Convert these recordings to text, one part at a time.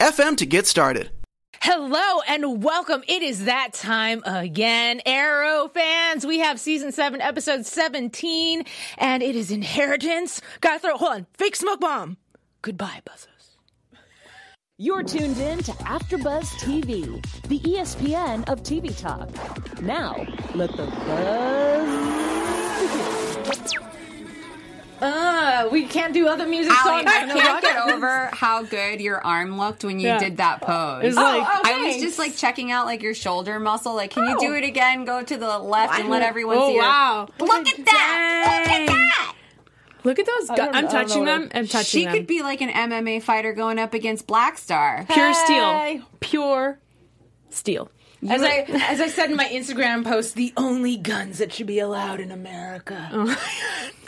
anchor.fm to get started. Hello and welcome. It is that time again. Arrow fans, we have season seven, episode 17, and it is Inheritance. Gotta throw, hold on, fake smoke bomb. Goodbye, buzzers. You're tuned in to AfterBuzz TV, the ESPN of TV talk. Now, let the buzz begin. Uh, we can't do other music Allie, songs. I can't get over how good your arm looked when you Yeah. did that pose. It's like- Oh, I was just like checking out like your shoulder muscle. Like, can you Oh. do it again? Go to the left and let everyone Oh, see. your- wow. Look at that! Look at that! Look at those. don't- I'm touching them. I'm touching She them. could be like an MMA fighter going up against Black Star. pure Hey. steel. Pure steel. As I as I said in my Instagram post, the only guns that should be allowed in America. Oh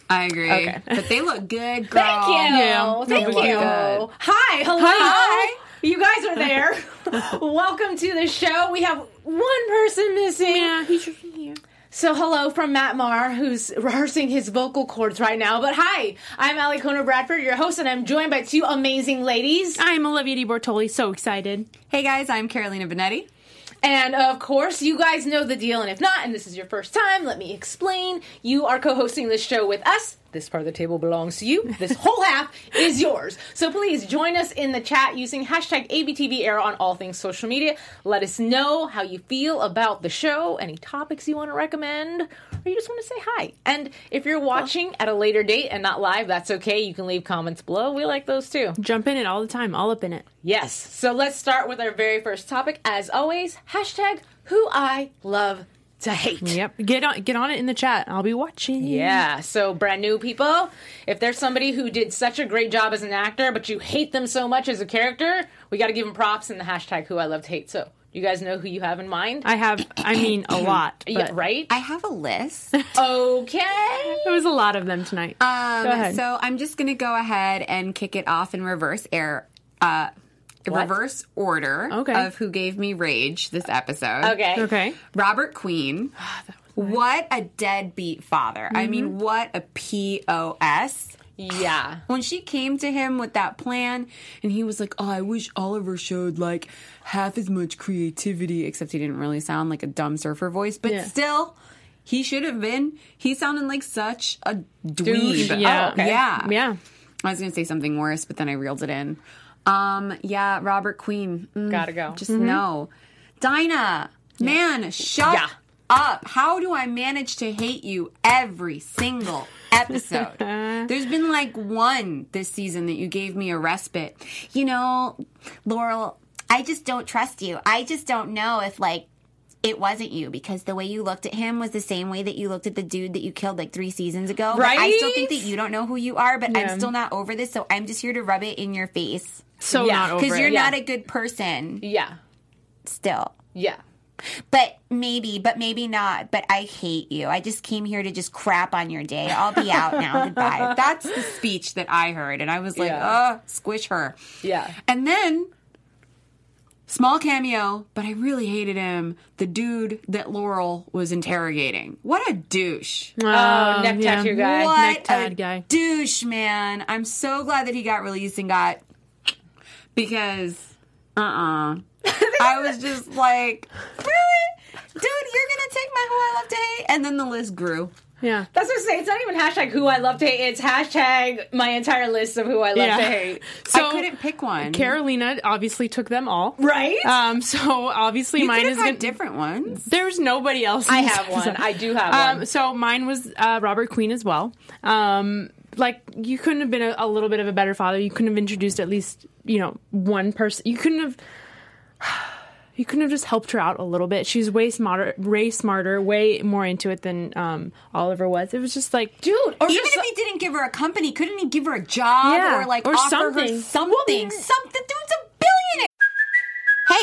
I agree. Okay. But they look good, girl. Thank you. Yeah, Thank you. good. Hi. Hello. Hi. You guys are there. Welcome to the show. We have one person missing. Yeah, he's here. So hello from Matt Marr, who's rehearsing his vocal cords right now. But hi, I'm Alikona Bradford, your host, and I'm joined by two amazing ladies. I'm Olivia DeBortoli. So excited. Hey guys, I'm Carolina Bonetti. And of course, you guys know the deal. And if not, and this is your first time, let me explain. You are co hosting this show with us. This part of the table belongs to you. This whole half is yours. So please join us in the chat using hashtag ABTVArrow on all things social media. Let us know how you feel about the show, any topics you want to recommend, or you just want to say hi. And if you're watching at a later date and not live, that's okay. You can leave comments below. We like those too. Jump in it all the time, all up in it. Yes. So let's start with our very first topic. As always, hashtag who I love to hate. Yep. Get on get on it in the chat. I'll be watching. Yeah. So brand new people, if there's somebody who did such a great job as an actor, but you hate them so much as a character, we got to give them props in the hashtag who I love to hate. So you guys know who you have in mind? I have I mean a lot. yeah, right? I have a list. okay. There was a lot of them tonight. Um, Go ahead. So I'm just going to go ahead and kick it off in reverse air, uh, reverse order Okay. of who gave me rage this episode. Okay. okay. Robert Queen. What a deadbeat father. I mean, what a POS. Yeah. When she came to him with that plan, and he was like, Oh, I wish Oliver showed like half as much creativity, except he didn't really sound like a dumb surfer voice, but Yeah. still, he should have been. He sounded like such a dweeb. Douche. Yeah. Oh, okay. Yeah. Yeah. I was going to say something worse, but then I reeled it in. Um, yeah, Robert Queen. Mm, Gotta go. Just no. Dinah, man, shut Yeah. up. How do I manage to hate you every single episode? There's been like one this season that you gave me a respite. you know, Laurel, I just don't trust you. I just don't know if like it wasn't you because the way you looked at him was the same way that you looked at the dude that you killed like three seasons ago. But I still think that you don't know who you are, but Yeah. I'm still not over this, so I'm just here to rub it in your face. So Yeah, not over Because you're Yeah. not a good person Yeah. still. Yeah. But maybe, but maybe not. But I hate you. I just came here to just crap on your day. I'll be out now. Goodbye. That's the speech that I heard, and I was like, Yeah. oh, squish her. Yeah. And then Small cameo, but I really hated him. The dude that Laurel was interrogating. What a douche. Oh, neck tattoo guy. What Neck tat a guy. douche, man. I'm so glad that he got released and got because uh uh I was just like, really? Dude, you're gonna take my who I love to hate? And then the list grew. Yeah. That's what I'm saying. It's not even hashtag who I love to hate. It's hashtag my entire list of who I love Yeah. to hate. So I couldn't pick one. Carolina obviously took them all. Right? Um, so obviously you mine is have gonna, different ones. There's nobody else. I have one. I do have Um, one. so mine was uh, Robert Queen as well. Um, like you couldn't have been a, a little bit of a better father. You couldn't have introduced at least you know one person. You couldn't have. You couldn't have just helped her out a little bit. She's way smarter, way smarter, way more into it than um, Oliver was. It was just like, Dude, or Even if he didn't give her a company, couldn't he give her a job Yeah, or like or offer something. her something? Something. Dude's a.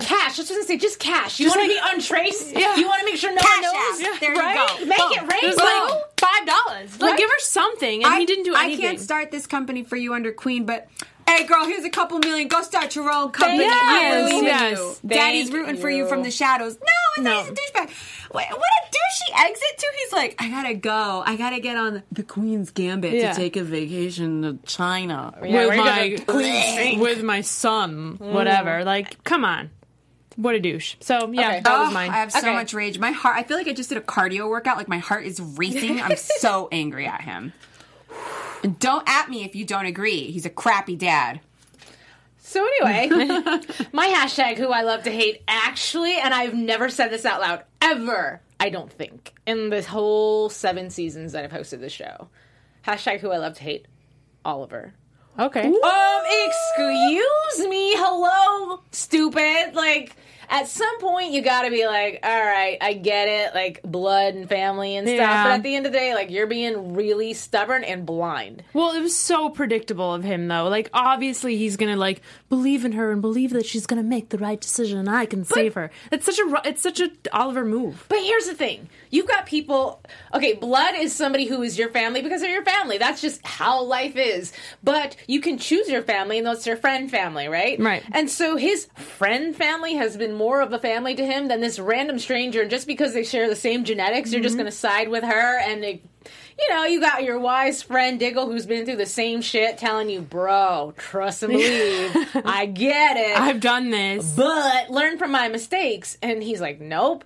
Cash. I was going to say, just cash. You want to be untraced? Yeah. You want to make sure no Cash one knows? out. There you go. Make Boom. it rain, It like five dollars. Like give her something, and I, he didn't do anything. I can't start this company for you under Queen, but hey, girl, here's a couple million. Go start your own company. You. believe in Yes. Daddy's rooting for you you. from the shadows. No, No. he's a douchebag. Wait, what a douchey exit too. He's like, I gotta go. I gotta get on the Queen's Gambit Yeah. to take a vacation to China. Yeah, with my with my son, whatever. Mm. Like, come on, what a douche. So yeah, Okay. that was Oh, mine. I have so Okay. much rage. My heart. I feel like I just did a cardio workout. Like my heart is racing. I'm so angry at him. And don't at me if you don't agree. He's a crappy dad. So anyway, my hashtag who I love to hate actually, and I've never said this out loud ever. I don't think in the whole seven seasons that I've hosted this show. Hashtag who I love to hate, Oliver. okay. Um, excuse me, hello, stupid. Like, at some point, you gotta be like, all right, I get it, like blood and family and stuff. Yeah. But at the end of the day, like, you're being really stubborn and blind. Well, it was so predictable of him, though. Like, obviously, he's gonna like believe in her and believe that she's gonna make the right decision, and I can save her. It's such a it's such a Oliver move. But here's the thing: you've got people. Okay, blood is somebody who is your family because they're your family. That's just how life is. But you can choose your family, and that's your friend family, right? Right. And so his friend family has been more of a family to him than this random stranger. And just because they share the same genetics, you're just mm-hmm. going to side with her, and they. You know, you got your wise friend Diggle who's been through the same shit telling you, bro, trust and believe. I get it. I've done this. but learn from my mistakes. And he's like, nope.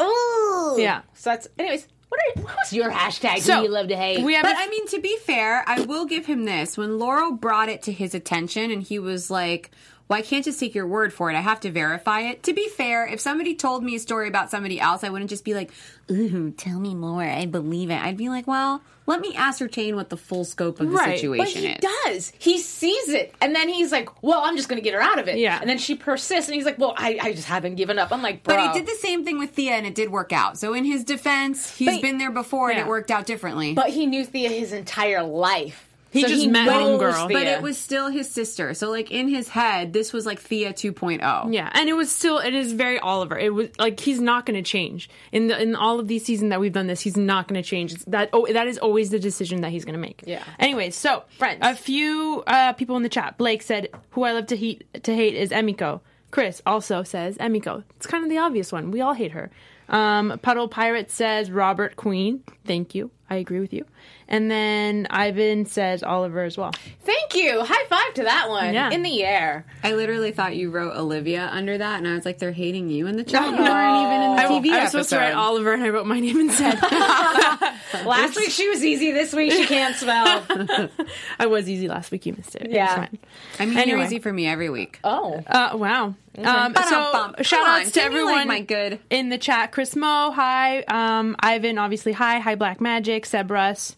Ooh. Yeah. So that's, anyways, what are what's your hashtag So, who you love to hate? we have But a- I mean, to be fair, I will give him this. When Laurel brought it to his attention and he was like, well, I can't just take your word for it. I have to verify it. To be fair, if somebody told me a story about somebody else, I wouldn't just be like, ooh, tell me more. I believe it. I'd be like, well, let me ascertain what the full scope of the Right. situation but he is. does. He sees it, and then he's like, "Well, I'm just going to get her out of it." Yeah. And then she persists, and he's like, "Well, I, I just haven't given up." I'm like, "Bro." But he did the same thing with Thea and it did work out. So in his defense, he's But- been there before and it worked out differently. But he knew Thea his entire life. He So just met knows homegirl. Thea. But it was still his sister. So like in his head, this was like Thea oh. 2.0. Yeah, and it was still it is very Oliver. It was like he's not going to change in the in all of these seasons that we've done this. He's not going to change. It's that oh, that is always the decision that he's going to make. Yeah. Anyways, so Friends. a few uh, people in the chat. Blake said, "Who I love to hate to hate is Emiko." Chris also says Emiko. It's kind of the obvious one. We all hate her. Um, Puddle Pirate says Robert Queen. Thank you. I agree with you. And then Ivan says Oliver as well. Thank you. High five to that one. Yeah. In the air. I literally thought you wrote Olivia under that, and I was like, they're hating you in the chat. You weren't even in the I, TV I was supposed to write. Oliver, and I wrote my name instead. Last week she was easy. This week she can't spell. I was easy last week. You missed it. Yeah. fine. I mean, Anyway. you're easy for me every week. Oh. Uh, wow. Um, so shout Come on, outs to give me, like, everyone my good- in the chat. Chris Mo, hi. Um, Ivan, obviously, hi. Hi, Black Magic. Seb Russ.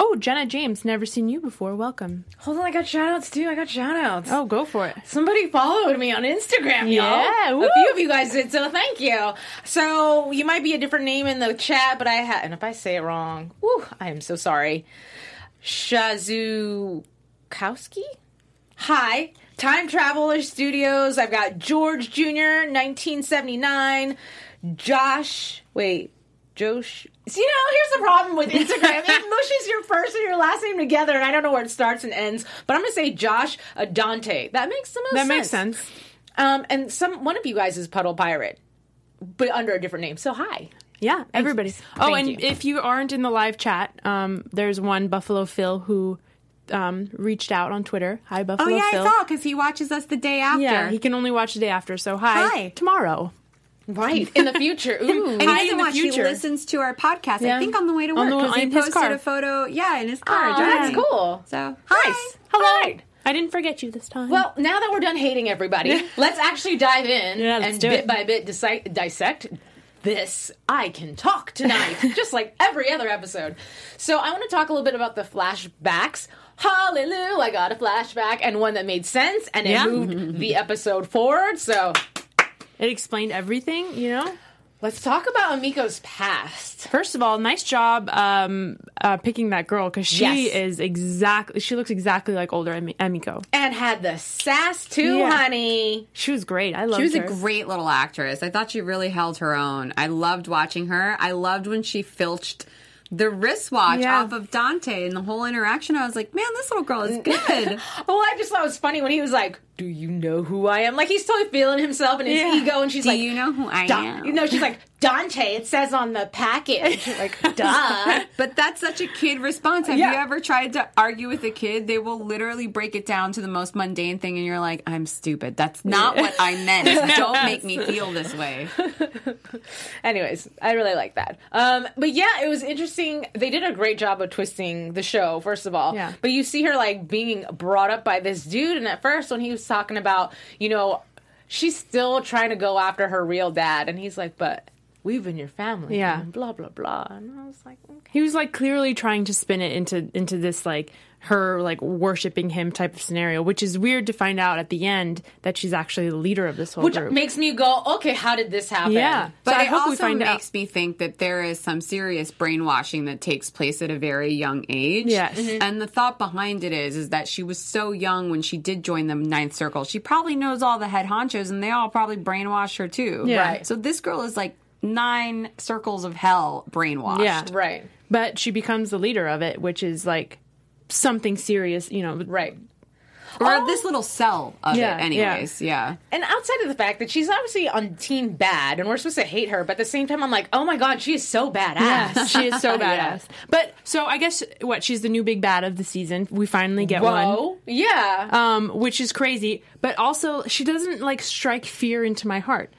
Oh, Jenna James, never seen you before. Welcome. Hold on, I got shout outs too. I got shout outs. Oh, go for it. Somebody followed me on Instagram, y'all. Yeah, woo. A few of you guys did, so thank you. So you might be a different name in the chat, but I had, and if I say it wrong, woo, I am so sorry. Shazukowski? Hi. Time Traveler Studios. I've got George Jr., 1979. Josh, wait, Josh. See, you know, here's the problem with Instagram. it mushes your first and your last name together, and I don't know where it starts and ends. But I'm going to say Josh Adante. That makes the most That sense. makes sense. Um, and some one of you guys is Puddle Pirate, but under a different name. So hi. Yeah, everybody. Oh, and you. if you aren't in the live chat, um, there's one Buffalo Phil who um, reached out on Twitter. Hi, Buffalo. Oh yeah, Phil. I saw because he watches us the day after. Yeah, he can only watch the day after. So hi, Hi. tomorrow. Right in the future. Ooh. And he Hi doesn't in the watch. future. He listens to our podcast. Yeah. I think on the way to work the- because he in his posted car. a photo. Yeah, in his car. Oh, that's cool. So Nice. Hello. Right. I didn't forget you this time. Well, now that we're done hating everybody, let's actually dive in Yeah, and bit it. by bit dissect, dissect this. I can talk tonight, just like every other episode. So I want to talk a little bit about the flashbacks. Hallelujah! I got a flashback and one that made sense, and it Yeah. moved the episode forward. So it explained everything. You know. let's talk about Emiko's past. First of all, nice job um, uh, picking that girl because she Yes. is exactly. She looks exactly like older Emi- Emiko. And had the sass too, Yeah. honey. She was great. I loved She was her. a great little actress. I thought she really held her own. I loved watching her. I loved when she filched the wristwatch Yeah. off of Dante and the whole interaction. I was like, man, this little girl is good. Well, I just thought it was funny when he was like, "Do you know who I am?" Like he's totally feeling himself and his Yeah. ego, and she's Do like, you know who I "Don-" am? You know, she's like Dante. It says on the package. like, duh. But that's such a kid response. Have Yeah. you ever tried to argue with a kid? They will literally break it down to the most mundane thing, and you're like, I'm stupid. That's not what I meant. Don't make me feel this way. Anyways, I really like that. Um, but yeah, it was interesting. They did a great job of twisting the show, first of all. Yeah. But you see her like being brought up by this dude, and at first when he was talking about, you know, she's still trying to go after her real dad, and he's like, but we've been your family. Yeah. and blah blah blah. And I was like, okay. He was like clearly trying to spin it into into this like her like worshiping him type of scenario, which is weird to find out at the end that she's actually the leader of this whole which group. makes me go, okay, how did this happen? yeah, But so I it hope also we find out. makes me think that there is some serious brainwashing that takes place at a very young age. Yes. Mhm. And the thought behind it is is that she was so young when she did join the ninth circle. She probably knows all the head honchos and they all probably brainwashed her too. Yeah. Right. So this girl is like nine circles of hell brainwashed. Yeah. Right. But she becomes the leader of it, which is like something serious, you know. Right. Or this little cell of Yeah, it anyways. Yeah. And outside of the fact that she's obviously on team bad and we're supposed to hate her, but at the same time I'm like, oh my god, she is so badass. Yes, she is so Yeah. badass. But so I guess what she's the new big bad of the season. We finally get one. Whoa. Yeah. um, which is crazy. But also, she doesn't like strike fear into my heart.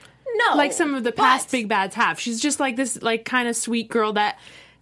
No, like some of the past but- big bads have. She's just like this, like kind of sweet girl that s-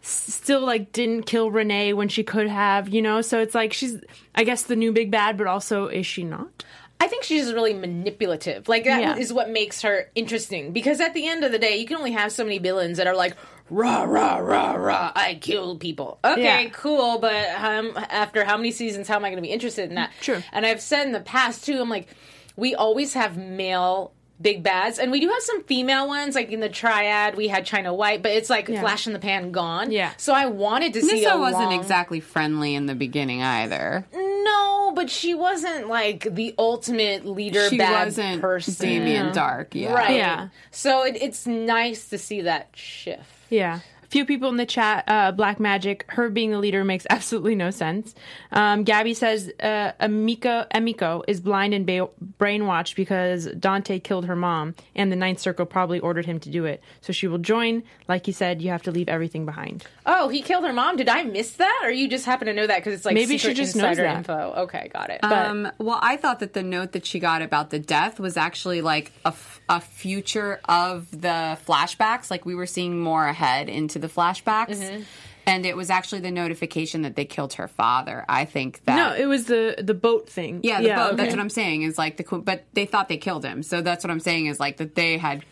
still like didn't kill Renee when she could have, you know. So it's like she's, I guess, the new big bad, but also is she not? I think she's really manipulative. Like that is Yeah. what makes her interesting. Because at the end of the day, you can only have so many villains that are like, rah rah rah rah, I kill people. Okay, Yeah. cool, but um, after how many seasons, how am I going to be interested in that? True. And I've said in the past too, I'm like, we always have male big bads, and we do have some female ones. Like in the triad, we had China White, but it's like Yeah. flash in the pan, gone. Yeah. So I wanted to see. Nyssa wasn't long- exactly friendly in the beginning either. No, but she wasn't like the ultimate leader. She bad wasn't person. Damien Darhk, yeah. Right. Yeah. So it, it's nice to see that shift. Yeah. Few people in the chat, uh, Black Magic, her being the leader makes absolutely no sense. Um, Gabby says uh, Emiko is blind and ba- brainwashed because Dante killed her mom, and the Ninth Circle probably ordered him to do it. So she will join. Like you said, you have to leave everything behind. Oh, he killed her mom. Did I miss that, or you just happen to know that because it's like Maybe she just knows that. info? Okay, got it. Um, well, I thought that the note that she got about the death was actually like a, f- a future of the flashbacks. Like we were seeing more ahead into the flashbacks. Mm-hmm. And it was actually the notification that they killed her father. I think that. no, it was the the boat thing. Yeah, the boat. That's what I'm saying. Is like the qu- but they thought they killed him. So that's what I'm saying. Is like that they had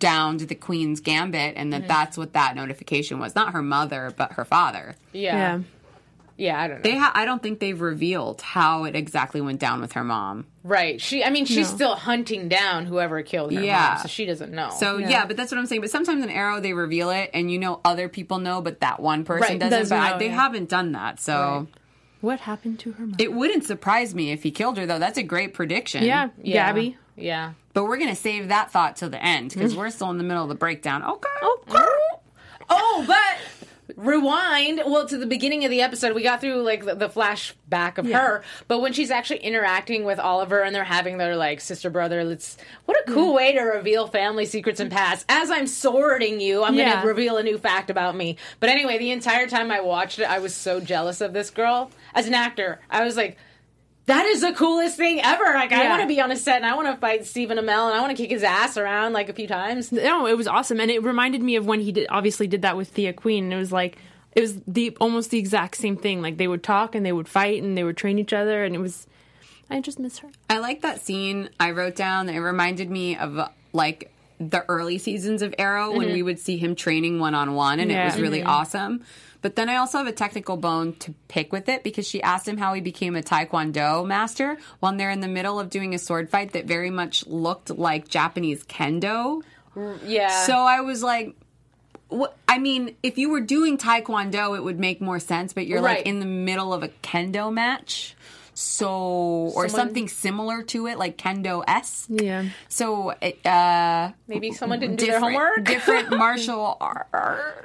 downed the queen's gambit, and that Mhm. that's what that notification was. Not her mother, but her father. yeah. yeah, I don't know. They ha- I don't think they've revealed how it exactly went down with her mom. right. She. I mean, she's No. still hunting down whoever killed her Yeah. mom, so she doesn't know. So yeah. but that's what I'm saying. But sometimes in Arrow they reveal it, and you know other people know, but that one person Right, doesn't. doesn't but I- they yeah. haven't done that. So Right. What happened to her mom? it wouldn't surprise me if he killed her, though. That's a great prediction. Yeah, Yeah. Gabby. Yeah. But we're gonna save that thought till the end because mm. we're still in the middle of the breakdown. Okay. Oh, oh, but rewind. Well, to the beginning of the episode, we got through like the, the flashback of Yeah. her. But when she's actually interacting with Oliver and they're having their like sister brother, let's. What a cool mm. way to reveal family secrets and past. As I'm sorting you, I'm Yeah. going to reveal a new fact about me. But anyway, the entire time I watched it, I was so jealous of this girl as an actor. I was like. That is the coolest thing ever. Like, I want to be on a set and I want to fight Stephen Amell and I want to kick his ass around like a few times. No, it was awesome, and it reminded me of when he did obviously did that with Thea Queen. And it was like it was the almost the exact same thing. Like they would talk and they would fight and they would train each other, and it was. I just miss her. I like that scene I wrote down. It reminded me of like the early seasons of Arrow when Mhm. we would see him training one on one, and it was really Mhm. awesome. But then I also have a technical bone to pick with it because she asked him how he became a Taekwondo master when they're in the middle of doing a sword fight that very much looked like Japanese kendo. Mm, yeah. So I was like, what, I mean, if you were doing Taekwondo, it would make more sense, but you're Right. like in the middle of a kendo match. So, or Someone- something similar to it, like kendo s. Yeah. So, it, uh, Maybe someone didn't do their different- homework. Different martial art.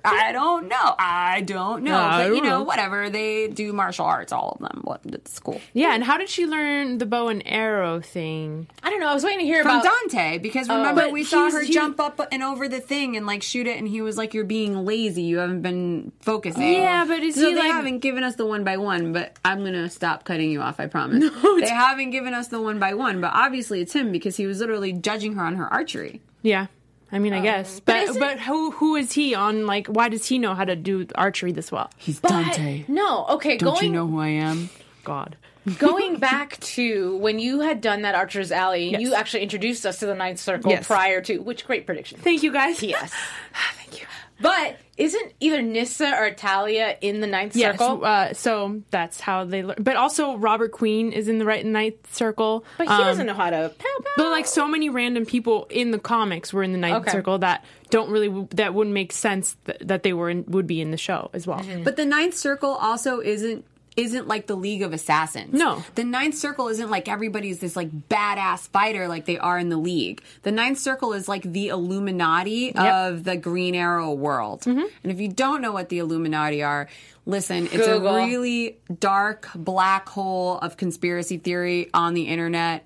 I don't know. I don't know. I but you know, know. whatever. They do martial arts, all of them. What it's cool. Yeah, and how did she learn the bow and arrow thing? I don't know. I was waiting to hear From about Dante, because Oh. remember But we saw her he- jump up and over the thing and like shoot it, and he was like, "You're being lazy. You haven't been focusing." Yeah, but is so he, they like- haven't given us the one by one. But I'm gonna stop cutting you off. I promise. they haven't given us the one by one, but obviously it's him because he was literally judging her on her archery. Yeah. I mean, I um, guess, but but but who who is he on? Like, why does he know how to do archery this well? He's But- No, okay. Don't going you know who I am? God. going back to when you had done that Archer's Alley, Yes. you actually introduced us to the Ninth Circle Yes. prior to which great prediction. Thank you, guys. Yes. Thank you. But isn't either Nyssa or Talia in the Ninth Yes, Circle? uh, so that's how they learn. But also, Robert Queen is in the right ninth circle. But he Um, doesn't know how to. But like so many random people in the comics were in the ninth Okay. circle that don't really that wouldn't make sense th- that they were in, would be in the show as well. But the Ninth Circle also isn't isn't like the League of Assassins. No. The Ninth Circle isn't like everybody's this like badass fighter like they are in the League. The Ninth Circle is like the Illuminati of the Green Arrow world. And if you don't know what the Illuminati are, listen, it's Google. a really dark black hole of conspiracy theory on the internet.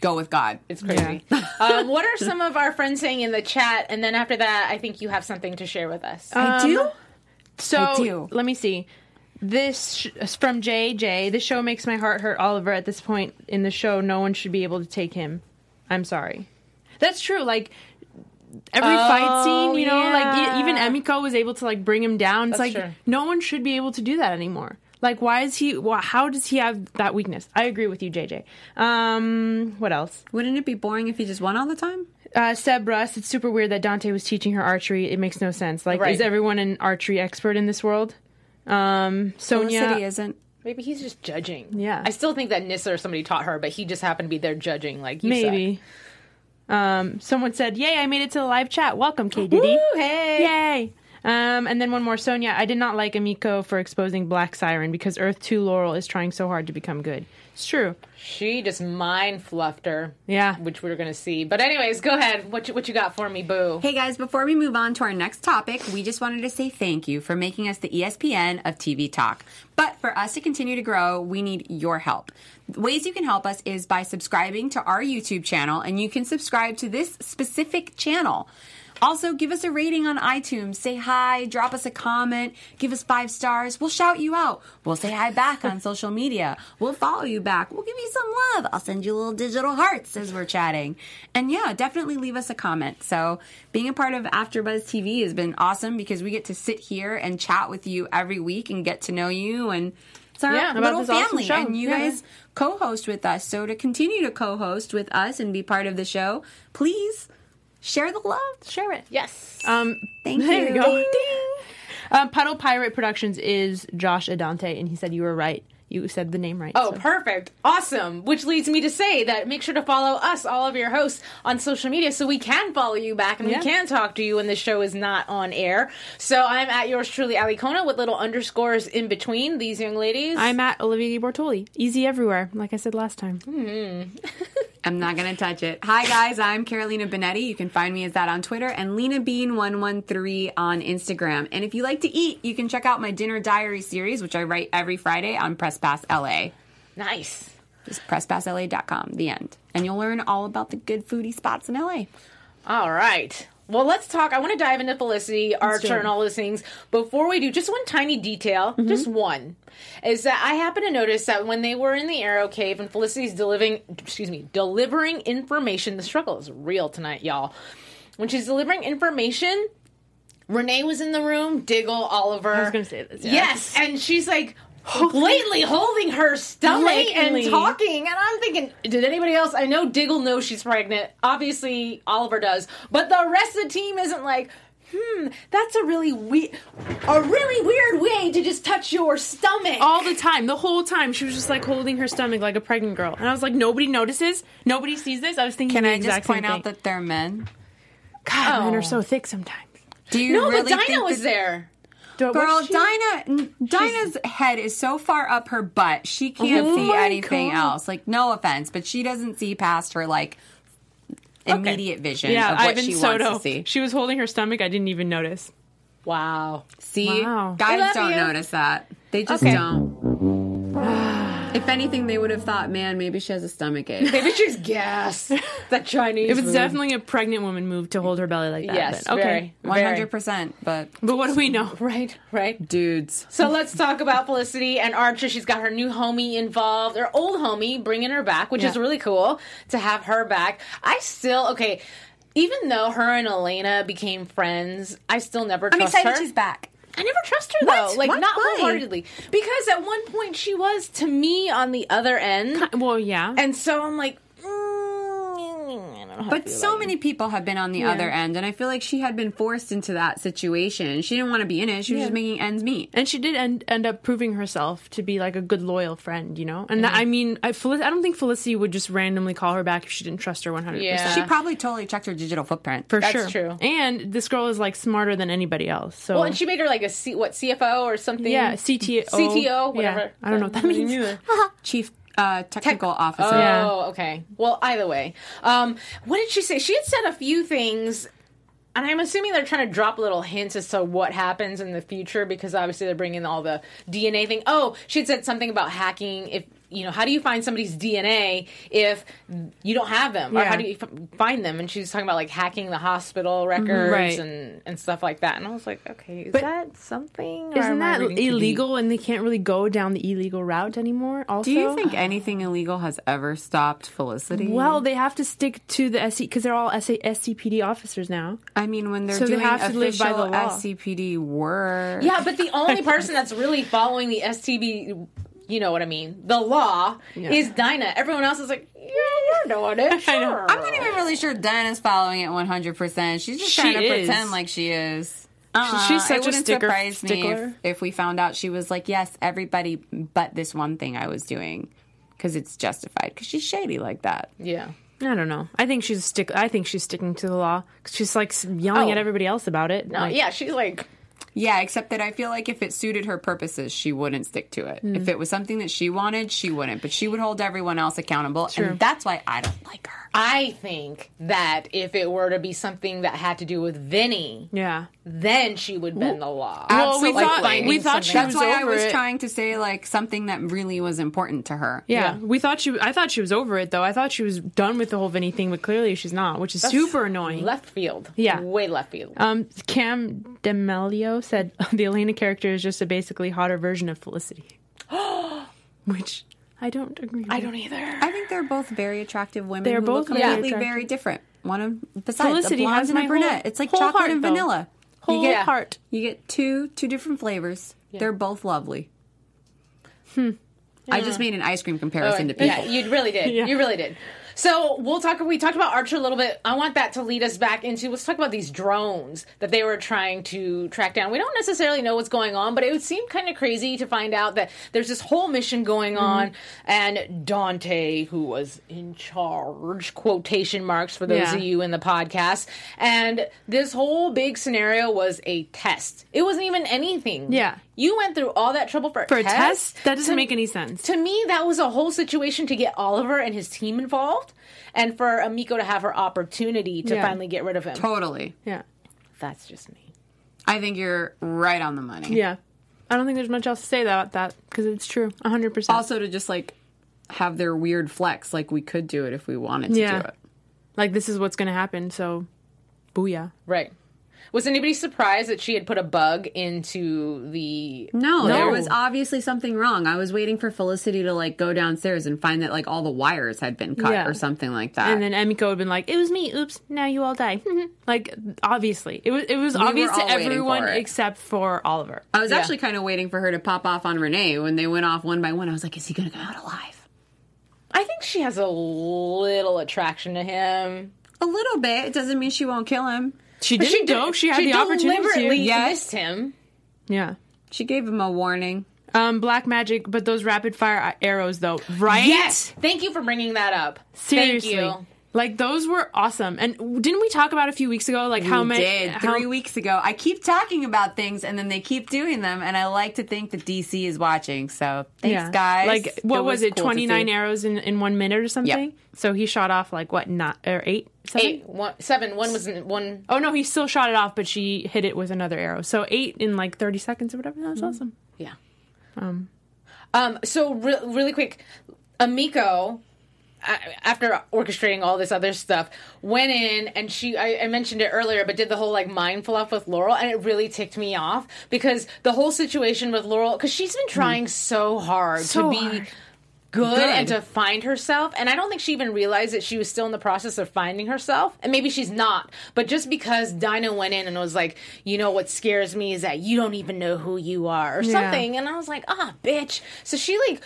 Go with God. It's crazy. um, what are some of our friends saying in the chat? And then after that, I think you have something to share with us. I do? So I do. let me see. This sh- from JJ. This show makes my heart hurt. Oliver, at this point in the show, no one should be able to take him. I'm sorry. That's true. Like every fight Oh, scene, you know, like yeah. e- even Emiko was able to like bring him down. It's That's like true. no one should be able to do that anymore. Like, why is he? Why, how does he have that weakness? I agree with you, JJ. Um, what else? Wouldn't it be boring if he just won all the time? Uh, Seb Russ, it's super weird that Dante was teaching her archery. It makes no sense. Like, Right. is everyone an archery expert in this world? Um, Sonia, Felicity isn't. Maybe he's just judging. Yeah. I still think that Nyssa or somebody taught her, but he just happened to be there judging. Like you suck. maybe. Um, someone said, "Yay! I made it to the live chat. Welcome, K Woo, Diddy. hey. Yay!" Um, and then one more, Sonia. I did not like Emiko for exposing Black Siren because Earth Two Laurel is trying so hard to become good. It's true. She just mind fluffed her. Yeah. Which we're gonna see. But anyways, go ahead. What you, what you got for me, Boo? Hey guys, before we move on to our next topic, we just wanted to say thank you for making us the ESPN of TV talk. But for us to continue to grow, we need your help. The ways you can help us is by subscribing to our YouTube channel, and you can subscribe to this specific channel. Also, give us a rating on iTunes. Say hi, drop us a comment, give us five stars. We'll shout you out. We'll say hi back on social media. We'll follow you back. We'll give you some love. I'll send you little digital hearts as we're chatting. And yeah, definitely leave us a comment. So, being a part of AfterBuzz TV has been awesome because we get to sit here and chat with you every week and get to know you and it's our Yeah, little awesome family show. and you Yeah. guys co-host with us. So to continue to co-host with us and be part of the show, please share the love. Share it. Yes. Um, Thank there you. we go. Ding. Um, Puddle Pirate Productions is Josh Adante, and he said you were right. You said the name right. Oh, so. perfect. Awesome. Which leads me to say that make sure to follow us, all of your hosts, on social media so we can follow you back and Yeah. we can talk to you when the show is not on air. So I'm at yours truly, Alikona, with little underscores in between these young ladies. I'm at Olivia Bortoli. Easy everywhere, like I said last time. Hmm. I'm not going to touch it. Hi, guys. I'm Carolina Bonetti. You can find me as that on Twitter and Lena Bean113 on Instagram. And if you like to eat, you can check out my Dinner Diary series, which I write every Friday on Press Pass LA. nice. Just presspassla.com. The end. And you'll learn all about the good foodie spots in LA. All right. Well, let's talk. I want to dive into Felicity, Archer, and all those things. Before we do, just one tiny detail, mm-hmm. just one, is that I happen to notice that when they were in the Arrow Cave and Felicity's delivering, excuse me, delivering information, the struggle is real tonight, y'all. When she's delivering information, Renee was in the room, Diggle, Oliver. I was gonna say this, yeah. Yes, and she's like blatantly holding her stomach Blatantly. and talking, and I'm thinking, did anybody else? I know Diggle knows she's pregnant. Obviously, Oliver does, but the rest of the team isn't like. Hmm, that's a really weird, a really weird way to just touch your stomach. All the time, the whole time, she was just like holding her stomach like a pregnant girl, and I was like, nobody notices, nobody sees this. I was thinking, Can the I just exact point out that they're men? God, men Oh. are so thick sometimes. Do you no, really but Dinah think was that- there. Do- Girl, she- Dinah, Dinah's head is so far up her butt, she can't Oh see anything God. else. Like, no offense, but she doesn't see past her like immediate vision Yeah, of what Ivan she Soto. wants to see. She was holding her stomach. I didn't even notice. Wow. See, Wow. Guys don't you. notice that. They just Okay. don't. If anything, they would have thought, man, maybe she has a stomach ache. Maybe she's gas. that Chinese. It was food. definitely a pregnant woman move to hold her belly like that. yes. but okay, very, One very. hundred percent. But but what do we know? Right. Right. dudes, So let's talk about Felicity and Archer. She's got her new homie involved, her old homie, bringing her back, which is really cool to have her back. I still okay, even though her and Alena became friends, I still never I'm excited her. she's back. I never trust her What? though, like What? not Why? wholeheartedly, because at one point she was to me on the other end, Well, yeah. and so I'm like. I don't know how to But so about you. many people have been on the Yeah. other end, and I feel like she had been forced into that situation. She didn't want to be in it. She was just making ends meet. And she did end, end up proving herself to be like a good loyal friend, you know. And that, mm-hmm. I mean, I, Felic- I don't think Felicity would just randomly call her back if she didn't trust her one hundred percent. She probably totally checked her digital footprint. For That's sure. true. And this girl is like smarter than anybody else. So Well, and she made her like a C, what CFO or something. yeah, CTO, CTO, Yeah. whatever. I don't know what that means. Chief uh, technical officer. Oh, Yeah. okay. Well, either way, um, what did she say? She had said a few things, and I'm assuming they're trying to drop little hints as to what happens in the future because obviously they're bringing all the DNA thing. Oh, she had said something about hacking. If you know, how do you find somebody's DNA if you don't have them, or how do you f- find them? And she's talking about like hacking the hospital mm-hmm. records Right. and and stuff like that. And I was like, okay, is But that something? Isn't that reading too deep? illegal? And they can't really go down the illegal route anymore. Also, Do you think anything illegal has ever stopped Felicity? Well, they have to stick to the SC because they're all SC, SCPD officers now. I mean, when they're So they doing have to live by official the law. SCPD work. Yeah, but the only person that's really following the STB, you know what I mean, the law, Yeah. is Dinah. Everyone else is like, yeah, we're doing it. I know. Sure. I'm not even really sure Dinah's following it 100%. She's just She trying to is. pretend like she is. Uh, she's such it a wouldn't sticker- surprise me if, if we found out she was like, yes, everybody but this one thing I was doing. Because it's justified. Because she's shady like that. Yeah. I don't know. I think she's stick. I think she's sticking to the law 'Cause she's like yelling Oh. at everybody else about it. No, Like, yeah, she's like, Yeah, except that I feel like if it suited her purposes, she wouldn't stick to it. Mm. If it was something that she wanted, she wouldn't. But she would hold everyone else accountable, True. and that's why I don't like her. I think that if it were to be something that had to do with Vinny, yeah, then she would bend the law. Well, we Absolutely. thought- we thought she That's was why I was it. trying to say like something that really was important to her. Yeah. we thought she. I thought she was over it though. I thought she was done with the whole Vinny thing, but clearly she's not, which is That's super annoying. Left field. Yeah. Way left field. Um, Cam Demelio said the Alena character is just a basically hotter version of Felicity, which I don't agree. with. I don't either. I think they're both very attractive women. They're who both look very completely attractive. very different. One of besides Felicity a blonde has and a my brunette. whole- it's like chocolate heart, and though. vanilla. Whole you get, heart. You get two two different flavors. They're both lovely. Hmm. I just made an ice cream comparison to people. Yeah, you really did. Yeah. You really did. So we'll talk. We talked about Archer a little bit. I want that to lead us back into. Let's talk about these drones that they were trying to track down. We don't necessarily know what's going on, but it would seem kind of crazy to find out that there's this whole mission going mm-hmm. on, and Dante, who was in charge, quotation marks for those Yeah. of you in the podcast, and this whole big scenario was a test. It wasn't even anything. Yeah. You went through all that trouble for a For a test? test, that doesn't To- make any sense. to me, that was a whole situation to get Oliver and his team involved, and for Emiko to have her opportunity to Yeah. finally get rid of him. Totally. Yeah, That's just me. I think you're right on the money. yeah. I don't think there's much else to say about that because it's true, hundred percent. Also, to just like have their weird flex, like we could do it if we wanted to Yeah. do it. like this is what's going to happen. So, booyah. Right. Was anybody surprised that she had put a bug into the? No, there was obviously something wrong. I was waiting for Felicity to like go downstairs and find that like all the wires had been cut Yeah. or something like that. And then Emiko had been like, "It was me. Oops. Now you all die." like obviously, it was. It was We obvious to everyone for except for Oliver. I was Yeah. actually kind of waiting for her to pop off on Renee when they went off one by one. I was like, is he going to come out alive? I think she has a little attraction to him. A little bit. It doesn't mean she won't kill him. She didn't did- though. She had she the opportunity to. deliberately Yes. him. Yeah. She gave him a warning. Um, black magic, but those rapid fire arrows though, right? Yes. Thank you for bringing that up. Seriously. Thank you. Like those were awesome. And didn't we talk about a few weeks ago, like how many? did how- three weeks ago. I keep talking about things and then they keep doing them, and I like to think that DC is watching. So thanks, yeah. guys. Like what was, it? cool Twenty nine arrows in, in one minute or something. So he shot off like what? Not or eight? Seven? Eight, one, seven. One was in one. Oh no, he still shot it off, but she hit it with another arrow. So eight in like thirty seconds or whatever. That was awesome. Yeah. Um, Um. So re- really quick, Emiko, a- after orchestrating all this other stuff, went in and she. I, I mentioned it earlier, but did the whole like mind fluff with Laurel, and it really ticked me off because the whole situation with Laurel, because she's been trying so hard So to be. hard. Good, Good. and to find herself. And I don't think she even realized that she was still in the process of finding herself. And maybe she's not. But just because Dinah went in and was like, you know, what scares me is that you don't even know who you are or Yeah. something. And I was like, ah, bitch. So she like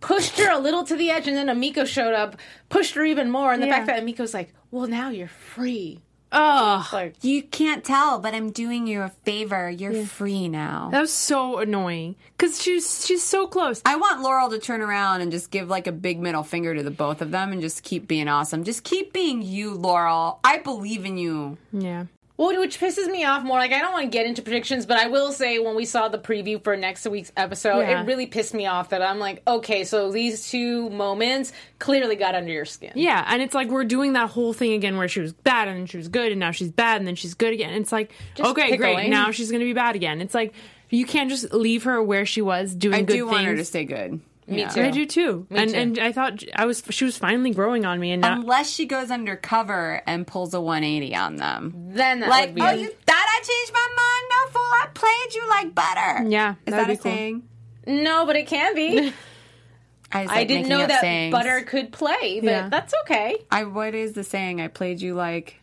pushed her a little to the edge. And then Emiko showed up, pushed her even more. And the Yeah. fact that Emiko's like, well, now you're free. oh, Like, You can't tell, but I'm doing you a favor. You're free now. that was so annoying because she's she's so close. I want Laurel to turn around and just give like a big middle finger to the both of them and just keep being awesome. Just keep being you, Laurel. I believe in you. Yeah. Well, which pisses me off more. Like, I don't want to get into predictions, but I will say when we saw the preview for next week's episode, Yeah. it really pissed me off that I'm like, okay, so these two moments clearly got under your skin. Yeah, and it's like we're doing that whole thing again where she was bad and then she was good and now she's bad and then she's good again. It's like, Just okay, pick a great. Now she's going to be bad again. It's like you can't just leave her where she was doing I good do want her to stay good. Me Yeah. too. I do too. Me and too. and I thought I was she was finally growing on me and now Unless she goes undercover and pulls a 180 on them. Then that like, would be oh, you thought I changed my mind? No, fool. I played you like butter. Yeah, Is that'd that be a cool. saying? No, but it can be. I, was, I didn't know that sayings. butter could play, but Yeah. that's okay. I what is the saying? I played you like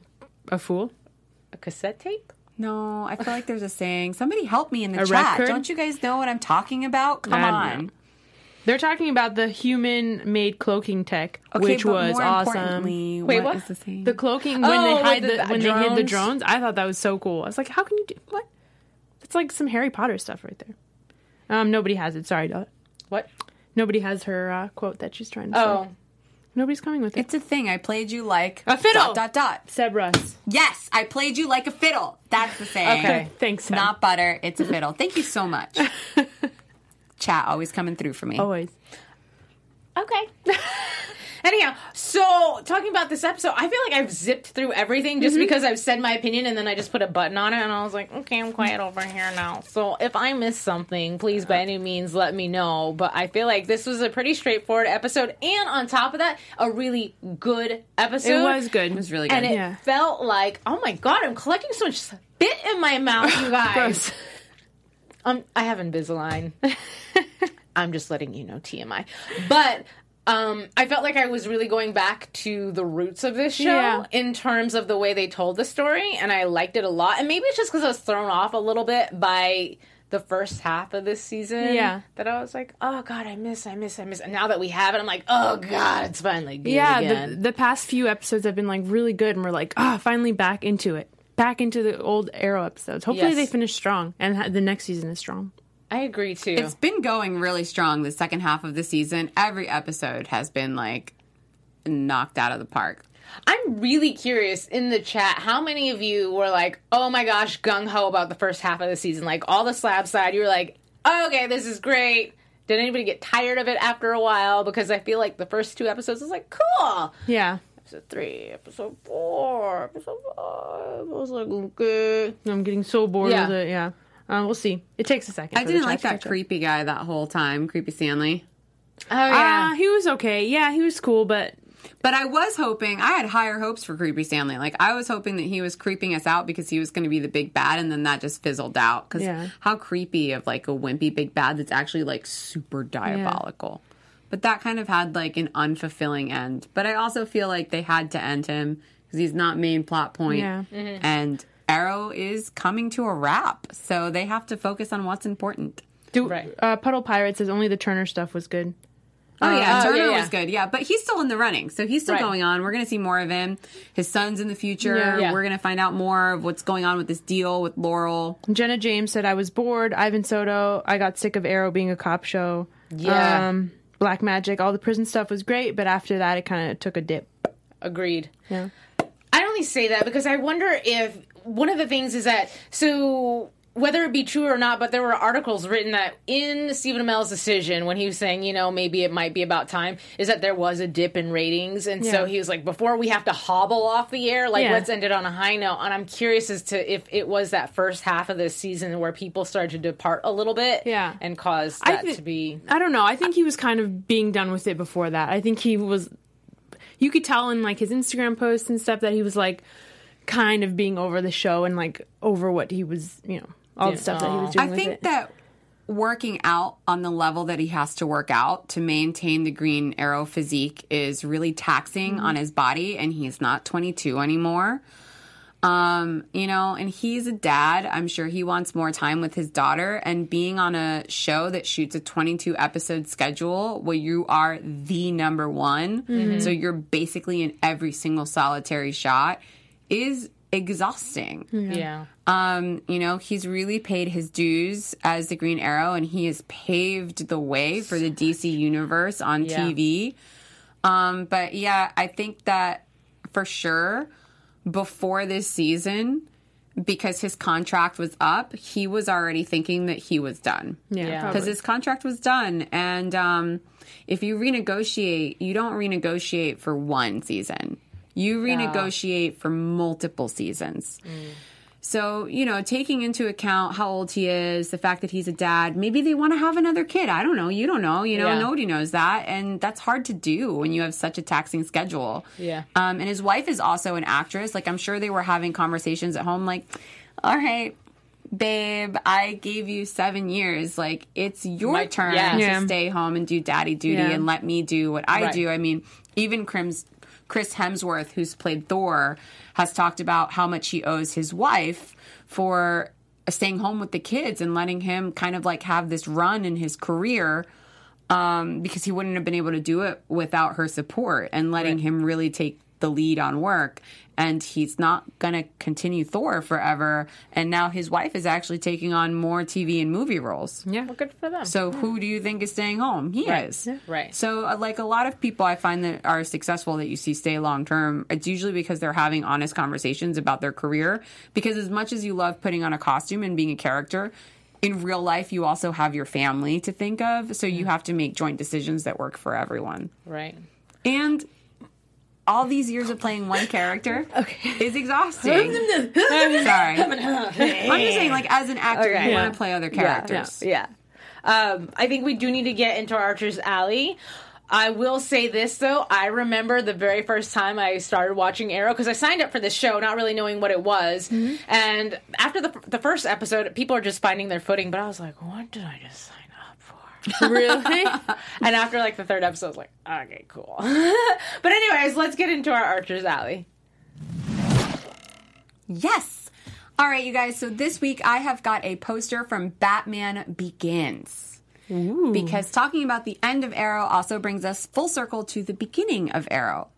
a fool. A cassette tape? No, I feel like there's a saying. Somebody help me in the A chat. record? Don't you guys know what I'm talking about? Come I on. know. They're talking about the human-made cloaking tech, Okay, which but was more awesome. Wait, what what? is the saying? The cloaking when Oh, they hide the- the, the when they hid the drones? drones, I thought that was so cool. I was like, how can you do what? It's like some Harry Potter stuff right there. Um, nobody has it. Sorry, Dot. What? Nobody has her uh, quote that she's trying to Oh. say. Nobody's coming with it. It's a thing. I played you like A fiddle. Dot dot dot. Seb Russ. Yes, I played you like a fiddle. That's the saying. Okay, thanks. Seb. Not butter. It's a fiddle. Thank you so much. Chat always coming through for me. Always. Okay. Anyhow, so talking about this episode, I feel like I've zipped through everything just mm-hmm. because I've said my opinion and then I just put a button on it and I was like, okay, I'm quiet over here now. So if I miss something, please by any means let me know. But I feel like this was a pretty straightforward episode and on top of that, a really good episode. It was good. It was really good. And it Yeah. felt like, oh my god, I'm collecting so much spit in my mouth, you guys. Um, I have Invisalign. I'm just letting you know TMI. But um, I felt like I was really going back to the roots of this show Yeah. in terms of the way they told the story, and I liked it a lot. And maybe it's just because I was thrown off a little bit by the first half of this season. Yeah. that I was like, oh god, I miss, I miss, I miss. And now that we have it, I'm like, oh god, it's finally good yeah, again. the, the past few episodes have been like really good, and we're like, ah, finally back into it, back into the old Arrow episodes. Hopefully, Yes. they finish strong, and ha- the next season is strong. I agree too. It's been going really strong the second half of the season. Every episode has been like knocked out of the park. I'm really curious in the chat how many of you were like, oh my gosh, gung ho about the first half of the season. Like all the Slabside, you were like, oh, okay, this is great. Did anybody get tired of it after a while? Because I feel like the first two episodes was like, cool. Yeah, Episode three, episode four, episode five. I was like, okay. I'm getting so bored Yeah. with it. Yeah, um, we'll see. It takes a second. I for the didn't chat like to that catch up. creepy guy that whole time, creepy Stanley. Oh Ah, he was okay. Yeah, he was cool, but But I was hoping, I had higher hopes for Creepy Stanley. Like, I was hoping that he was creeping us out because he was going to be the big bad, and then that just fizzled out. Because Yeah. how creepy of like a wimpy big bad that's actually like super diabolical. But that kind of had like an unfulfilling end. But I also feel like they had to end him because he's not main plot point. Yeah. And Arrow is coming to a wrap. So they have to focus on what's important. do, Right. uh, Puddle Pirate says only the Turner stuff was good. Oh yeah, oh, Turner yeah, yeah. was good. Yeah, but he's still in the running, so he's still Right. going on. We're going to see more of him. His son's in the future. Yeah. Yeah. We're going to find out more of what's going on with this deal with Laurel. Jenna James said I was bored. Ivan Soto, I got sick of Arrow being a cop show. Yeah. Um, Black Magic, all the prison stuff was great, but after that, it kind of took a dip. Agreed. Yeah. I only say that because I wonder if one of the things is that so whether it be true or not, but there were articles written that in Stephen Amell's decision when he was saying, you know, maybe it might be about time, is that there was a dip in ratings, and so he was like, before we have to hobble off the air, like Yeah. let's end it on a high note. And I'm curious as to if it was that first half of this season where people started to depart a little bit, Yeah. and caused that thi- to be. I don't know. I think he was kind of being done with it before that. I think he was. You could tell in like his Instagram posts and stuff that he was like kind of being over the show and like over what he was, you know, all the stuff that he was doing I with think it. that working out on the level that he has to work out to maintain the Green Arrow physique is really taxing Mm-hmm. on his body, and he's not 22 anymore. Um, you know, and he's a dad. I'm sure he wants more time with his daughter. And being on a show that shoots a 22 episode schedule where you are the number one, Mm-hmm. so you're basically in every single solitary shot, is exhausting. Yeah. Um, you know, he's really paid his dues as the Green Arrow and he has paved the way for the DC universe on Yeah. TV. Um, but yeah, I think that for sure before this season, because his contract was up, he was already thinking that he was done. yeah, Yeah. Because his contract was done. And um, if you renegotiate, you don't renegotiate for one season. You renegotiate for multiple seasons. So, you know, taking into account how old he is, the fact that he's a dad, maybe they want to have another kid. I don't know. You don't know. You know, Yeah. nobody knows that. And that's hard to do when you have such a taxing schedule. Yeah. Um, and his wife is also an actress. Like, I'm sure they were having conversations at home, like, all right, babe, I gave you seven years. Like, it's your My- turn yeah. to Yeah. stay home and do daddy duty Yeah. and let me do what I Right. do. I mean, even Chris, Chris Hemsworth, who's played Thor, has talked about how much he owes his wife for staying home with the kids and letting him kind of like have this run in his career um, because he wouldn't have been able to do it without her support and letting him really take the lead on work. And he's not going to continue Thor forever. And now his wife is actually taking on more TV and movie roles. Yeah, well, good for them. So who do you think is staying home? He Right. is. Yeah. Right. So, uh, like a lot of people I find that are successful that you see stay long term, it's usually because they're having honest conversations about their career. Because as much as you love putting on a costume and being a character, in real life, you also have your family to think of. So you have to make joint decisions that work for everyone. Right. And all these years of playing one character is exhausting. Sorry. I'm just saying, like, as an actor, Okay. you Yeah. want to play other Yeah, characters. Yeah. Um, I think we do need to get into Archer's Alley. I will say this though, I remember the very first time I started watching Arrow because I signed up for this show not really knowing what it was, and after the the first episode, people are just finding their footing. But I was like, what did I just sign up for? Really? and after like the third episode, I was like, okay, cool. but anyways, let's get into our Archer's Alley. Yes. All right, you guys. So this week I have got a poster from Batman Begins. Because talking about the end of Arrow also brings us full circle to the beginning of Arrow.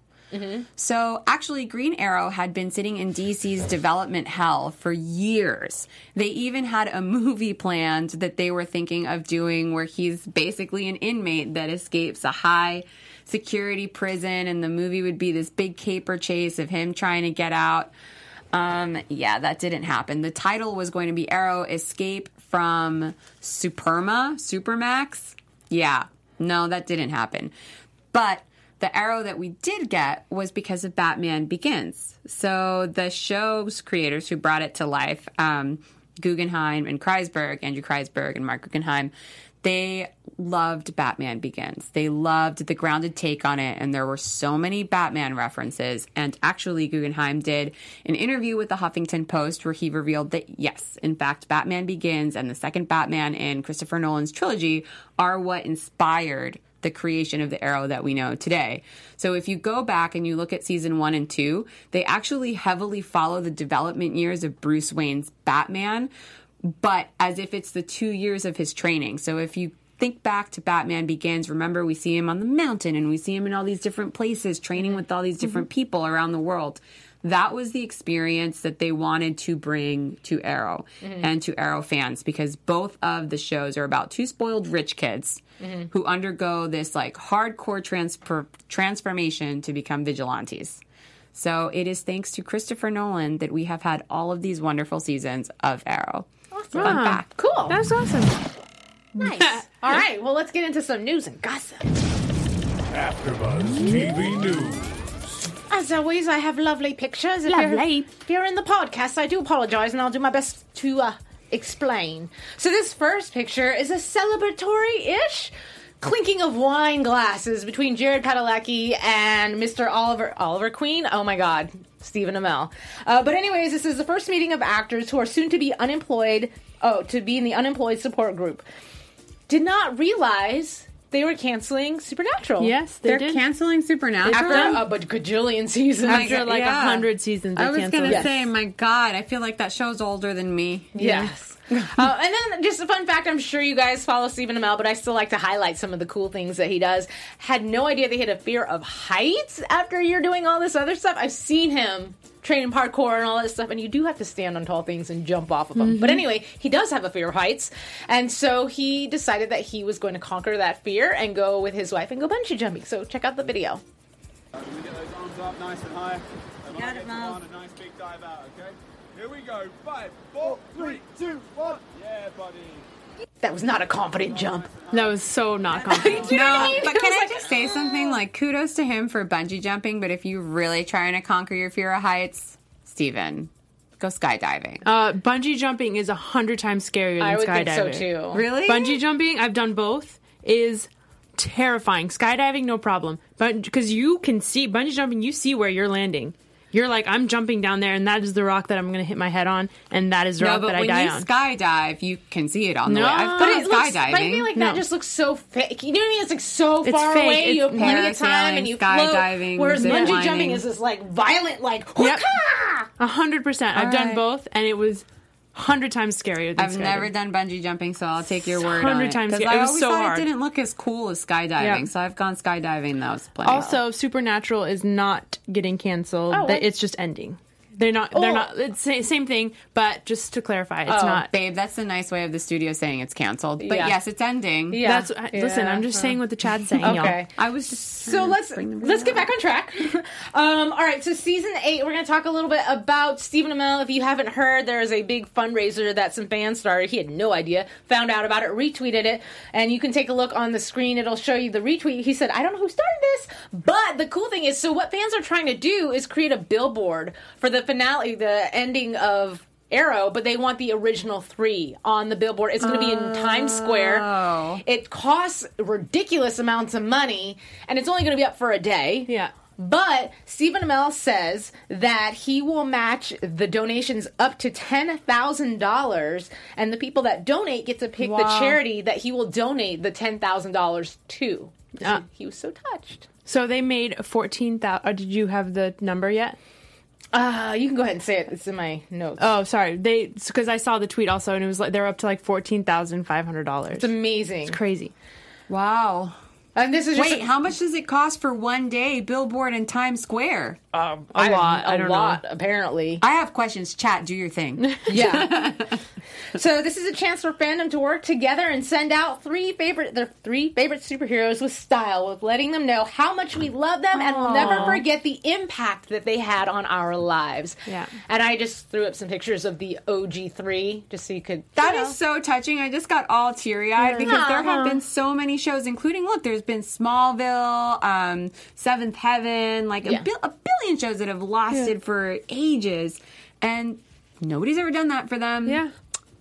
So, actually, Green Arrow had been sitting in DC's development hell for years. They even had a movie planned that they were thinking of doing where he's basically an inmate that escapes a high security prison, and the movie would be this big caper chase of him trying to get out. Um, yeah, that didn't happen. The title was going to be Arrow Escape from Superma, Supermax. Yeah, no, that didn't happen. But the arrow that we did get was because of Batman Begins. So the show's creators who brought it to life, um, Guggenheim and Kreisberg, Andrew Kreisberg and Marc Guggenheim, they loved Batman Begins. They loved the grounded take on it, and there were so many Batman references. And actually, Guggenheim did an interview with the Huffington Post where he revealed that, yes, in fact, Batman Begins and the second Batman in Christopher Nolan's trilogy are what inspired the creation of the arrow that we know today. So if you go back and you look at season one and two, they actually heavily follow the development years of Bruce Wayne's Batman, but as if it's the two years of his training. So if you think back to Batman Begins, remember we see him on the mountain and we see him in all these different places training mm-hmm. with all these different mm-hmm. people around the world. That was the experience that they wanted to bring to Arrow Mhm. and to Arrow fans because both of the shows are about two spoiled rich kids Mhm. who undergo this like hardcore transfer- transformation to become vigilantes. So it is thanks to Christopher Nolan that we have had all of these wonderful seasons of Arrow. Awesome. Fun fact. Cool. That's awesome. Nice. All right. Well, let's get into some news and gossip. AfterBuzz TV News. As always, I have lovely pictures. If You're, Lovely. if you're in the podcast, I do apologize, and I'll do my best to uh, explain. So, this first picture is a celebratory-ish clinking of wine glasses between Jared Padalecki and Mr. Oliver Oliver Queen. Oh my God, Stephen Amell. Uh, but anyways, this is the first meeting of actors who are soon to be unemployed. Oh, to be in the unemployed support group. Did not realize they were canceling Supernatural. Yes, they They're did. canceling Supernatural After a bajillion seasons. After like a Yeah. hundred seasons, they I was canceled gonna it. say, my God, I feel like that show's older than me. Yes. Uh, and then just a fun fact I'm sure you guys follow Stephen Amell, but I still like to highlight some of the cool things that he does. Had no idea that he had a fear of heights after you're doing all this other stuff. I've seen him train parkour and all this stuff, and you do have to stand on tall things and jump off of them. Mm-hmm. But anyway, he does have a fear of heights, and so he decided that he was going to conquer that fear and go with his wife and go bungee jumping. So check out the video. Can get those arms up nice and high? And when I Got it, to Miles. one, a nice big dive out, okay? Here we go. Five, four, three, two, one. Yeah, buddy. That was not a confident jump. That was so not confident. No, what I mean? but can I just say something? Like, kudos to him for bungee jumping, but if you're really trying to conquer your fear of heights, Stephen, go skydiving. Uh, bungee jumping is a hundred times scarier than I would skydiving. think so too. Really? Bungee jumping, I've done both, is terrifying. Skydiving, no problem, but because you can see bungee jumping, you see where you're landing. You're like, I'm jumping down there, and that is the rock that I'm going to hit my head on, and that is the No, rock but that I when die you on. skydive, you can see it on the No. way. I've But done it looks, skydiving. but I feel like that No. just looks so fake. You know what I mean? It's like so It's far fake. away. You have It's plenty of time, and you float. skydiving, Whereas zip bungee lining. jumping is this like violent, like Yep. "Hoo-ka!" A hundred percent. I've All done right. both, and it was hundred times scarier than I've skydiving. never done bungee jumping, so I'll take your word on 100 it. times 'Cause scary. I It was always so thought hard. it didn't look as cool as skydiving, Yeah. so I've gone skydiving. That was plenty. Also, Supernatural is not getting canceled. Oh, That it's just ending. They're not. They're Oh. not. It's sa- same thing, but just to clarify, it's oh, not. babe. That's a nice way of the studio saying it's canceled. But Yeah. yes, it's ending. That's listen. I'm just saying what the chat's saying, y'all. Okay. I was just So let's let's get back on track. um, all right, so season eight, we're going to talk a little bit about Stephen Amell. If you haven't heard, there is a big fundraiser that some fans started. He had no idea, found out about it, retweeted it, and you can take a look on the screen. It'll show you the retweet. He said, "I don't know who started this, but the cool thing is, so what fans are trying to do is create a billboard for the finale, the ending of." Arrow, but they want the original three on the billboard. It's going to be in Times Square. It costs ridiculous amounts of money, and it's only going to be up for a day. Yeah. But Stephen Amell says that he will match the donations up to ten thousand dollars, and the people that donate get to pick the charity that he will donate the ten thousand dollars to. Uh, he was so touched. So they made fourteen thousand. Did you have the number yet? Uh, you can go ahead and say it. It's in my notes. Oh, sorry. They because I saw the tweet also, and it was like they're up to like fourteen thousand five hundred dollars. It's amazing. It's crazy. Wow. And this is just wait. how much does it cost for one day billboard in Times Square? Um, a lot. I A don't lot, apparently. I have questions. Chat, do your thing. Yeah. so this is a chance for fandom to work together and send out three favorite their three favorite superheroes with style, with letting them know how much we love them and we'll never forget the impact that they had on our lives. Yeah. And I just threw up some pictures of the OG three just so you could That you is so touching. I just got all teary eyed because there have Uh-huh. been so many shows, including look, there's been Smallville, um, Seventh Heaven, like a, Yeah. bil- a billion shows that have lasted for ages, and nobody's ever done that for them. Yeah.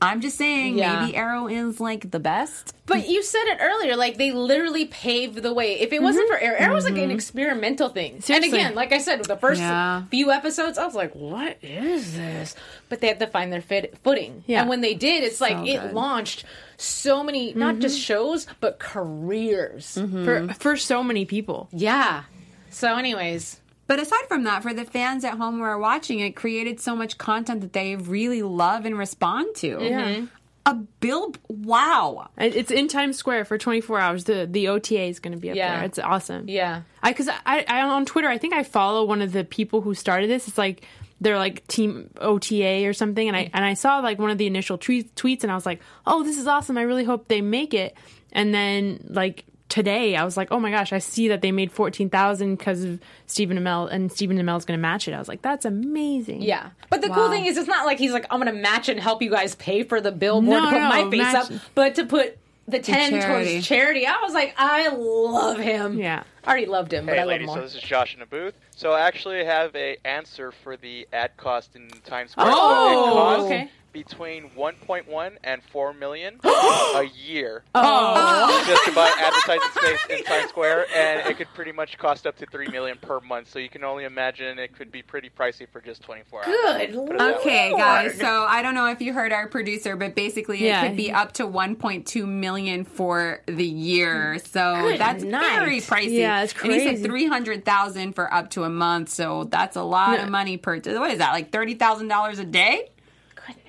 I'm just saying, Yeah. maybe Arrow is like the best. But you said it earlier, like they literally paved the way. If it wasn't for Arrow, Arrow was like an experimental thing. Seriously. And again, like I said, the first Yeah. few episodes, I was like, "What is this?" But they had to find their fit, footing. Yeah. And when they did, it's like it launched so many, not just mm-hmm. shows, but careers. Mm-hmm. for for so many people. Yeah. So, anyways, But aside from that, for the fans at home who are watching, it created so much content that they really love and respond to. Yeah. Mm-hmm. A bill, wow. It's in Times Square for 24 hours. The the OTA is going to be up Yeah. there. It's awesome. yeah. I because I, I on Twitter I think I follow one of the people who started this. It's like they're like team OTA or something, and I and I saw like one of the initial tweet, tweets, and I was like, oh, this is awesome. I really hope they make it. And then like today, I was like, oh my gosh, I see that they made fourteen thousand because of Stephen Amell, and Stephen Amell is going to match it. I was like, that's amazing. Yeah. But the cool thing is, it's not like he's like, I'm going to match and help you guys pay for the billboard No, to put no, my face match- up, but to put the 10 charity. towards charity. I was like, I love him. Yeah. I already loved him, but Hey, I love ladies, so this is Josh in the booth. So I actually have a answer for the ad cost in Times Square. Oh, costs okay. Between 1.1 and 4 million a year oh. oh. just to buy advertising space in Times Square, and it could pretty much cost up to 3 million per month. So you can only imagine it could be pretty pricey for just 24 hours. Good Put it that Okay, way. guys. So I don't know if you heard our producer, but basically Yeah. it could be up to 1.2 million for the year. Mm. So Good that's night. very pricey. Yeah, it's And he said 300,000 for up to a month. So that's a lot Yeah. of money per. What is that? Like $30,000 a day?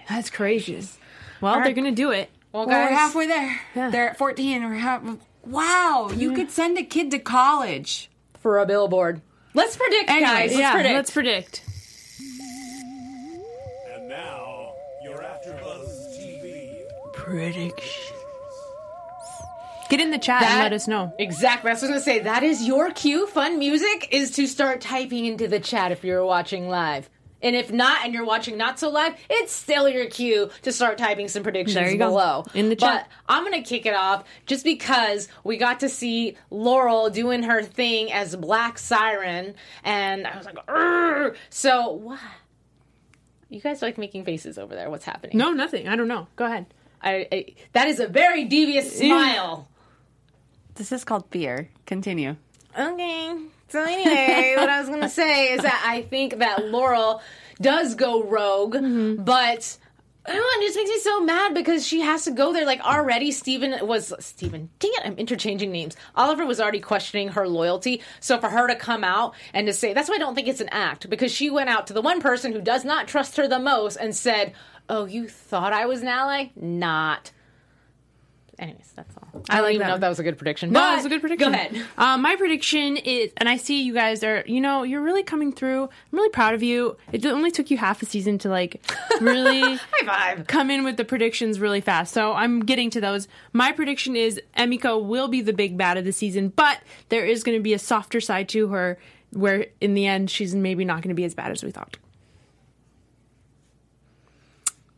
That's crazy. Well, they're going to do it. Well, Well, we're halfway there. Yeah. They're at 14. We're half. Wow, you could send a kid to college. for a billboard. Let's predict, guys. Let's yeah, predict. let's predict. And now, your AfterBuzz TV. Prediction. Get in the chat That- and let us know. Exactly. That's what I was going to say. That is your cue. Fun music is to start typing into the chat if you're watching live. And if not, and you're watching not so live, it's still your cue to start typing some predictions you go. below. In the chat. But I'm going to kick it off just because we got to see Laurel doing her thing as Black Siren. And I was like, "Urgh." so what? You guys like making faces over there. What's happening? No, nothing. I don't know. Go ahead. I, I, that is a very devious smile. This is called fear. Continue. Okay. So anyway, what I was gonna say is that I think that Laurel does go rogue, mm-hmm. but I don't know, it just makes me so mad because she has to go there. Like already, Stephen was Stephen. Dang it, I'm interchanging names. Oliver was already questioning her loyalty. So for her to come out and to say that's why I don't think it's an act because she went out to the one person who does not trust her the most and said. "Oh, you thought I was an ally? Not." Anyways, that's all. I, I don't like even know if that was a good prediction. No, it was a good prediction. Go ahead. Um, my prediction is, and I see you guys are, you know, you're really coming through. I'm really proud of you. It only took you half a season to like really High five. come in with the predictions really fast. So I'm getting to those. My prediction is Emiko will be the big bad of the season, but there is going to be a softer side to her where in the end she's maybe not going to be as bad as we thought.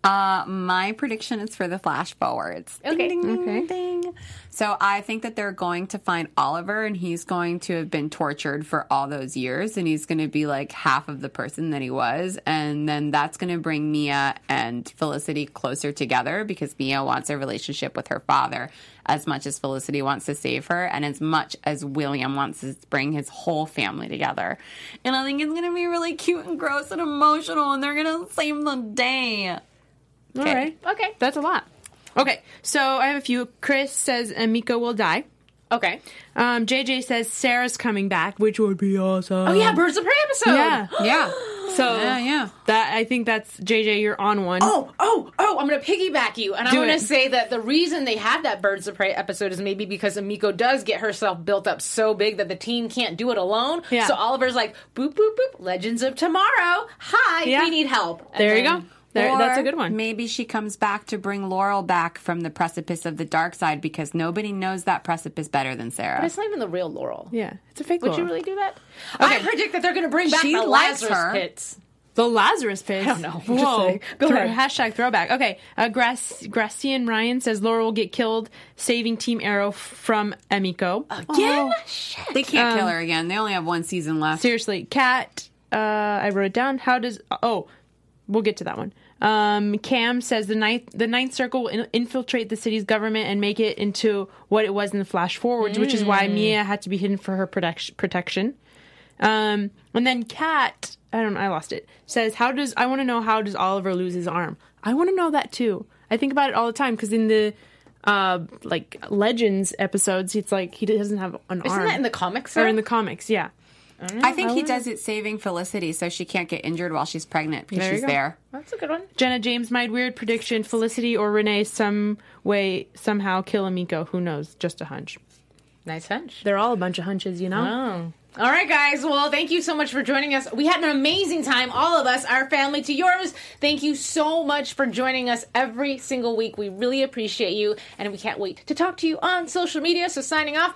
Uh, my prediction is for the flash forwards. Okay. Ding, ding, Okay. ding. So I think that they're going to find Oliver and he's going to have been tortured for all those years and he's going to be like half of the person that he was. And then that's going to bring Mia and Felicity closer together because Mia wants a relationship with her father as much as Felicity wants to save her and as much as William wants to bring his whole family together. And I think it's going to be really cute and gross and emotional and they're going to save the day. All right. Okay. That's a lot. Okay. So I have a few. Chris says Emiko will die. Okay. Um, JJ says Sarah's coming back, which would be awesome. Oh yeah, Birds of Prey episode. Yeah. Yeah. So Yeah, yeah. that I think that's JJ. You're on one. Oh, oh, oh, I'm going to piggyback you. And I Do want to it. say that the reason they have that Birds of Prey episode is maybe because Emiko does get herself built up so big that the team can't do it alone. Yeah. So Oliver's like, boop, boop, boop, Legends of Tomorrow. Hi, Yeah. we need help. And There you go. There, that's a good one. Maybe she comes back to bring Laurel back from the precipice of the dark side because nobody knows that precipice better than But Sarah. it's not even the real Laurel. Yeah, it's a fake. Would you really do that? I predict that they're going to bring back She the likes Lazarus her. pits. The Lazarus pit. I don't know. I'm just Whoa. saying. Go Throw- ahead. Hashtag throwback. Okay. Uh, Grac- Gracian Ryan says Laurel will get killed, saving Team Arrow f- from Emiko. Again? They can't Um, kill her again. They only have one season left. Seriously, Cat, Uh, I wrote it down. How does? Oh, we'll get to that one. Um, Cam says the ninth the ninth circle will in- infiltrate the city's government and make it into what it was in the Flash Forwards, which is why Mia had to be hidden for her protection. protection. Um, and then Kat, I don't know, I lost it. Says, "How does I want to know how does Oliver lose his arm? I want to know that too. I think about it all the time because in the uh like Legends episodes, it's like he doesn't have an arm. Isn't that in the comics? or in the comics? Yeah. I oh, think he does it saving Felicity so she can't get injured while she's pregnant because There she's go. there. That's a good one. Jenna James, my weird prediction: Felicity or Renee some way somehow kill Emiko. Who knows? Just a hunch. Nice hunch. They're all a bunch of hunches, you know. Oh. All right, guys. Well, thank you so much for joining us. We had an amazing time, all of us, our family to yours. Thank you so much for joining us every single week. We really appreciate you, and we can't wait to talk to you on social media. So, signing off,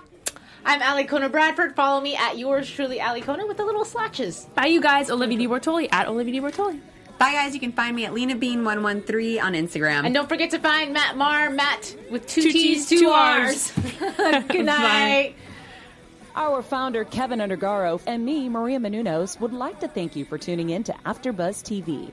I'm Alikona Bradford. Follow me at yours truly, Alikona, with the little slashes. Bye, you guys. Olivia DeBortoli at Olivia Di Bortoli. Bye, guys. You can find me at Lena Bean113 on Instagram. And don't forget to find Matt Marr, Matt with two, Two T's, T's, two two R's. Good night. Our founder, Kevin Undergaro, and me, Maria Menounos, would like to thank you for tuning in to AfterBuzz TV.